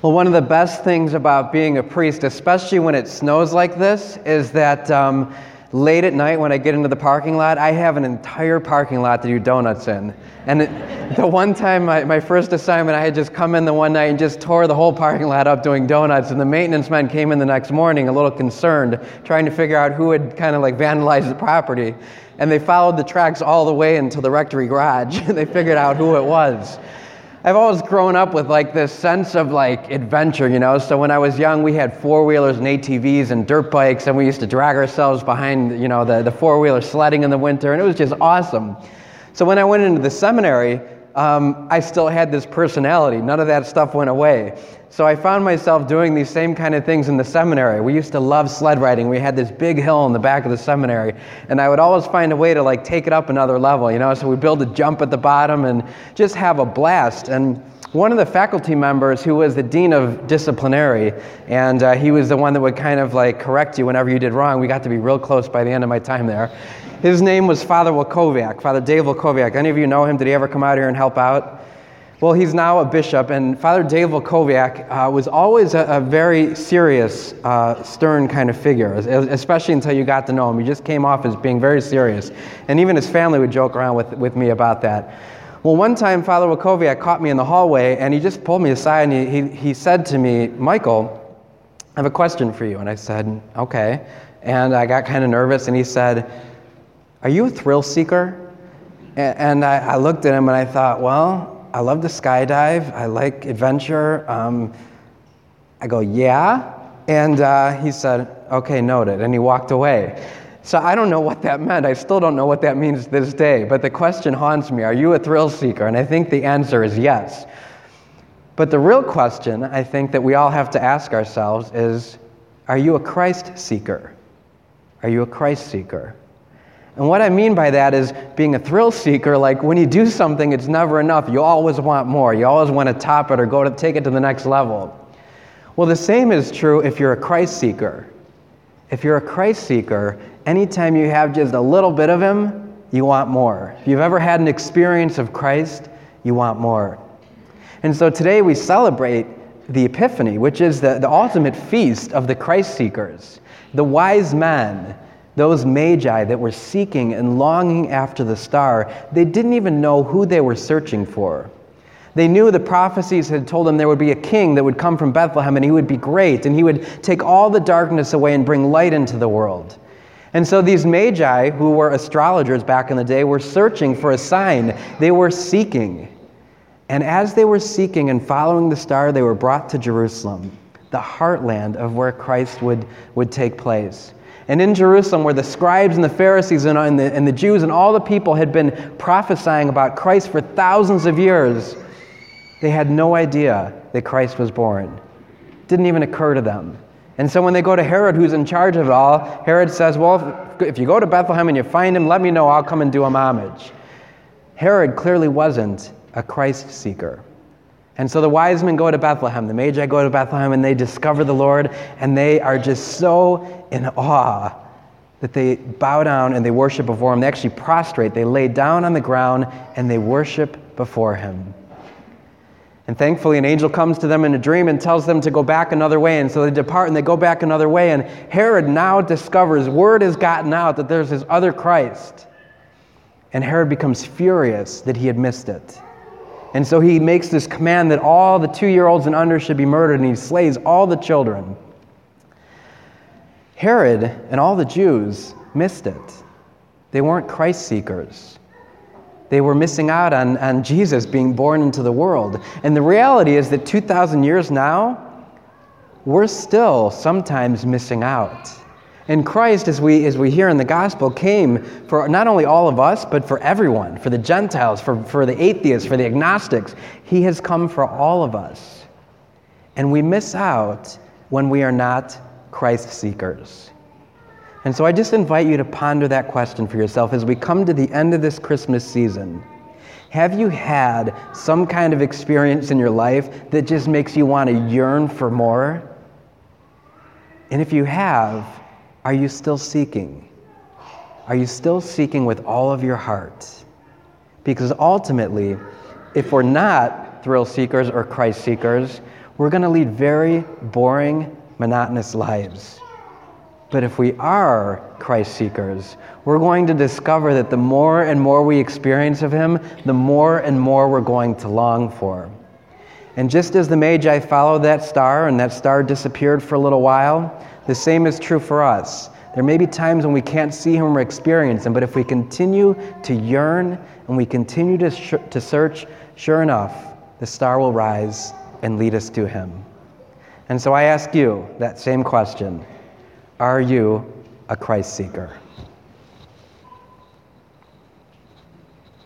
Well, one of the best things about being a priest, especially when it snows like this, is that um, late at night when I get into the parking lot, I have an entire parking lot to do donuts in. And it, the one time, my, my first assignment, I had just come in the one night and just tore the whole parking lot up doing donuts. And the maintenance men came in the next morning a little concerned, trying to figure out who had kind of like vandalized the property. And they followed the tracks all the way into the rectory garage. And they figured out who it was. I've always grown up with like this sense of like adventure, you know. So when I was young, we had four wheelers and ATVs and dirt bikes, and we used to drag ourselves behind, you know, the, the four wheeler sledding in the winter, and it was just awesome. So when I went into the seminary, um, I still had this personality. None of that stuff went away. So I found myself doing these same kind of things in the seminary. We used to love sled riding. We had this big hill in the back of the seminary, and I would always find a way to like take it up another level, you know. So we build a jump at the bottom and just have a blast. And one of the faculty members who was the dean of disciplinary, and uh, he was the one that would kind of like correct you whenever you did wrong. We got to be real close by the end of my time there. His name was Father Walkowiak, Father Dave Walkowiak. Any of you know him? Did he ever come out here and help out? Well, he's now a bishop, and Father Dave Walkowiak uh, was always a, a very serious, uh, stern kind of figure, especially until you got to know him. He just came off as being very serious. And even his family would joke around with, with me about that. Well, one time, Father Walkowiak caught me in the hallway, and he just pulled me aside, and he, he, he said to me, Michael, I have a question for you. And I said, okay. And I got kind of nervous, and he said, Are you a thrill seeker? And I, I looked at him, and I thought, well, I love to skydive. I like adventure. Um, I go, yeah. And uh, he said, okay, noted. And he walked away. So I don't know what that meant. I still don't know what that means this day. But the question haunts me Are you a thrill seeker? And I think the answer is yes. But the real question I think that we all have to ask ourselves is Are you a Christ seeker? Are you a Christ seeker? And what I mean by that is being a thrill seeker, like when you do something, it's never enough. You always want more. You always want to top it or go to take it to the next level. Well, the same is true if you're a Christ seeker. If you're a Christ seeker, anytime you have just a little bit of Him, you want more. If you've ever had an experience of Christ, you want more. And so today we celebrate the Epiphany, which is the, the ultimate feast of the Christ seekers, the wise men those magi that were seeking and longing after the star, they didn't even know who they were searching for. They knew the prophecies had told them there would be a king that would come from Bethlehem and he would be great and he would take all the darkness away and bring light into the world. And so these magi, who were astrologers back in the day, were searching for a sign. They were seeking. And as they were seeking and following the star, they were brought to Jerusalem, the heartland of where Christ would, would take place. And in Jerusalem, where the scribes and the Pharisees and, and, the, and the Jews and all the people had been prophesying about Christ for thousands of years, they had no idea that Christ was born. Didn't even occur to them. And so when they go to Herod, who's in charge of it all, Herod says, Well, if, you go to Bethlehem and you find him, let me know. I'll come and do him homage. Herod clearly wasn't a Christ seeker. And so the wise men go to Bethlehem, the Magi go to Bethlehem, and they discover the Lord, and they are just so in awe that they bow down and they worship before him. They actually prostrate, they lay down on the ground, and they worship before him. And thankfully, an angel comes to them in a dream and tells them to go back another way. And so they depart and they go back another way. And Herod now discovers word has gotten out that there's this other Christ. And Herod becomes furious that he had missed it. And so he makes this command that all the two year olds and under should be murdered, and he slays all the children. Herod and all the Jews missed it. They weren't Christ seekers. They were missing out on, on Jesus being born into the world. And the reality is that 2,000 years now, we're still sometimes missing out. And Christ, as we, as we hear in the gospel, came for not only all of us, but for everyone, for the Gentiles, for, for the atheists, for the agnostics. He has come for all of us. And we miss out when we are not Christ seekers. And so I just invite you to ponder that question for yourself as we come to the end of this Christmas season. Have you had some kind of experience in your life that just makes you want to yearn for more? And if you have, are you still seeking? Are you still seeking with all of your heart? Because ultimately, if we're not thrill seekers or Christ seekers, we're going to lead very boring, monotonous lives. But if we are Christ seekers, we're going to discover that the more and more we experience of Him, the more and more we're going to long for. And just as the Magi followed that star and that star disappeared for a little while, the same is true for us. There may be times when we can't see Him or experience Him, but if we continue to yearn and we continue to, sh- to search, sure enough, the star will rise and lead us to Him. And so I ask you that same question Are you a Christ seeker?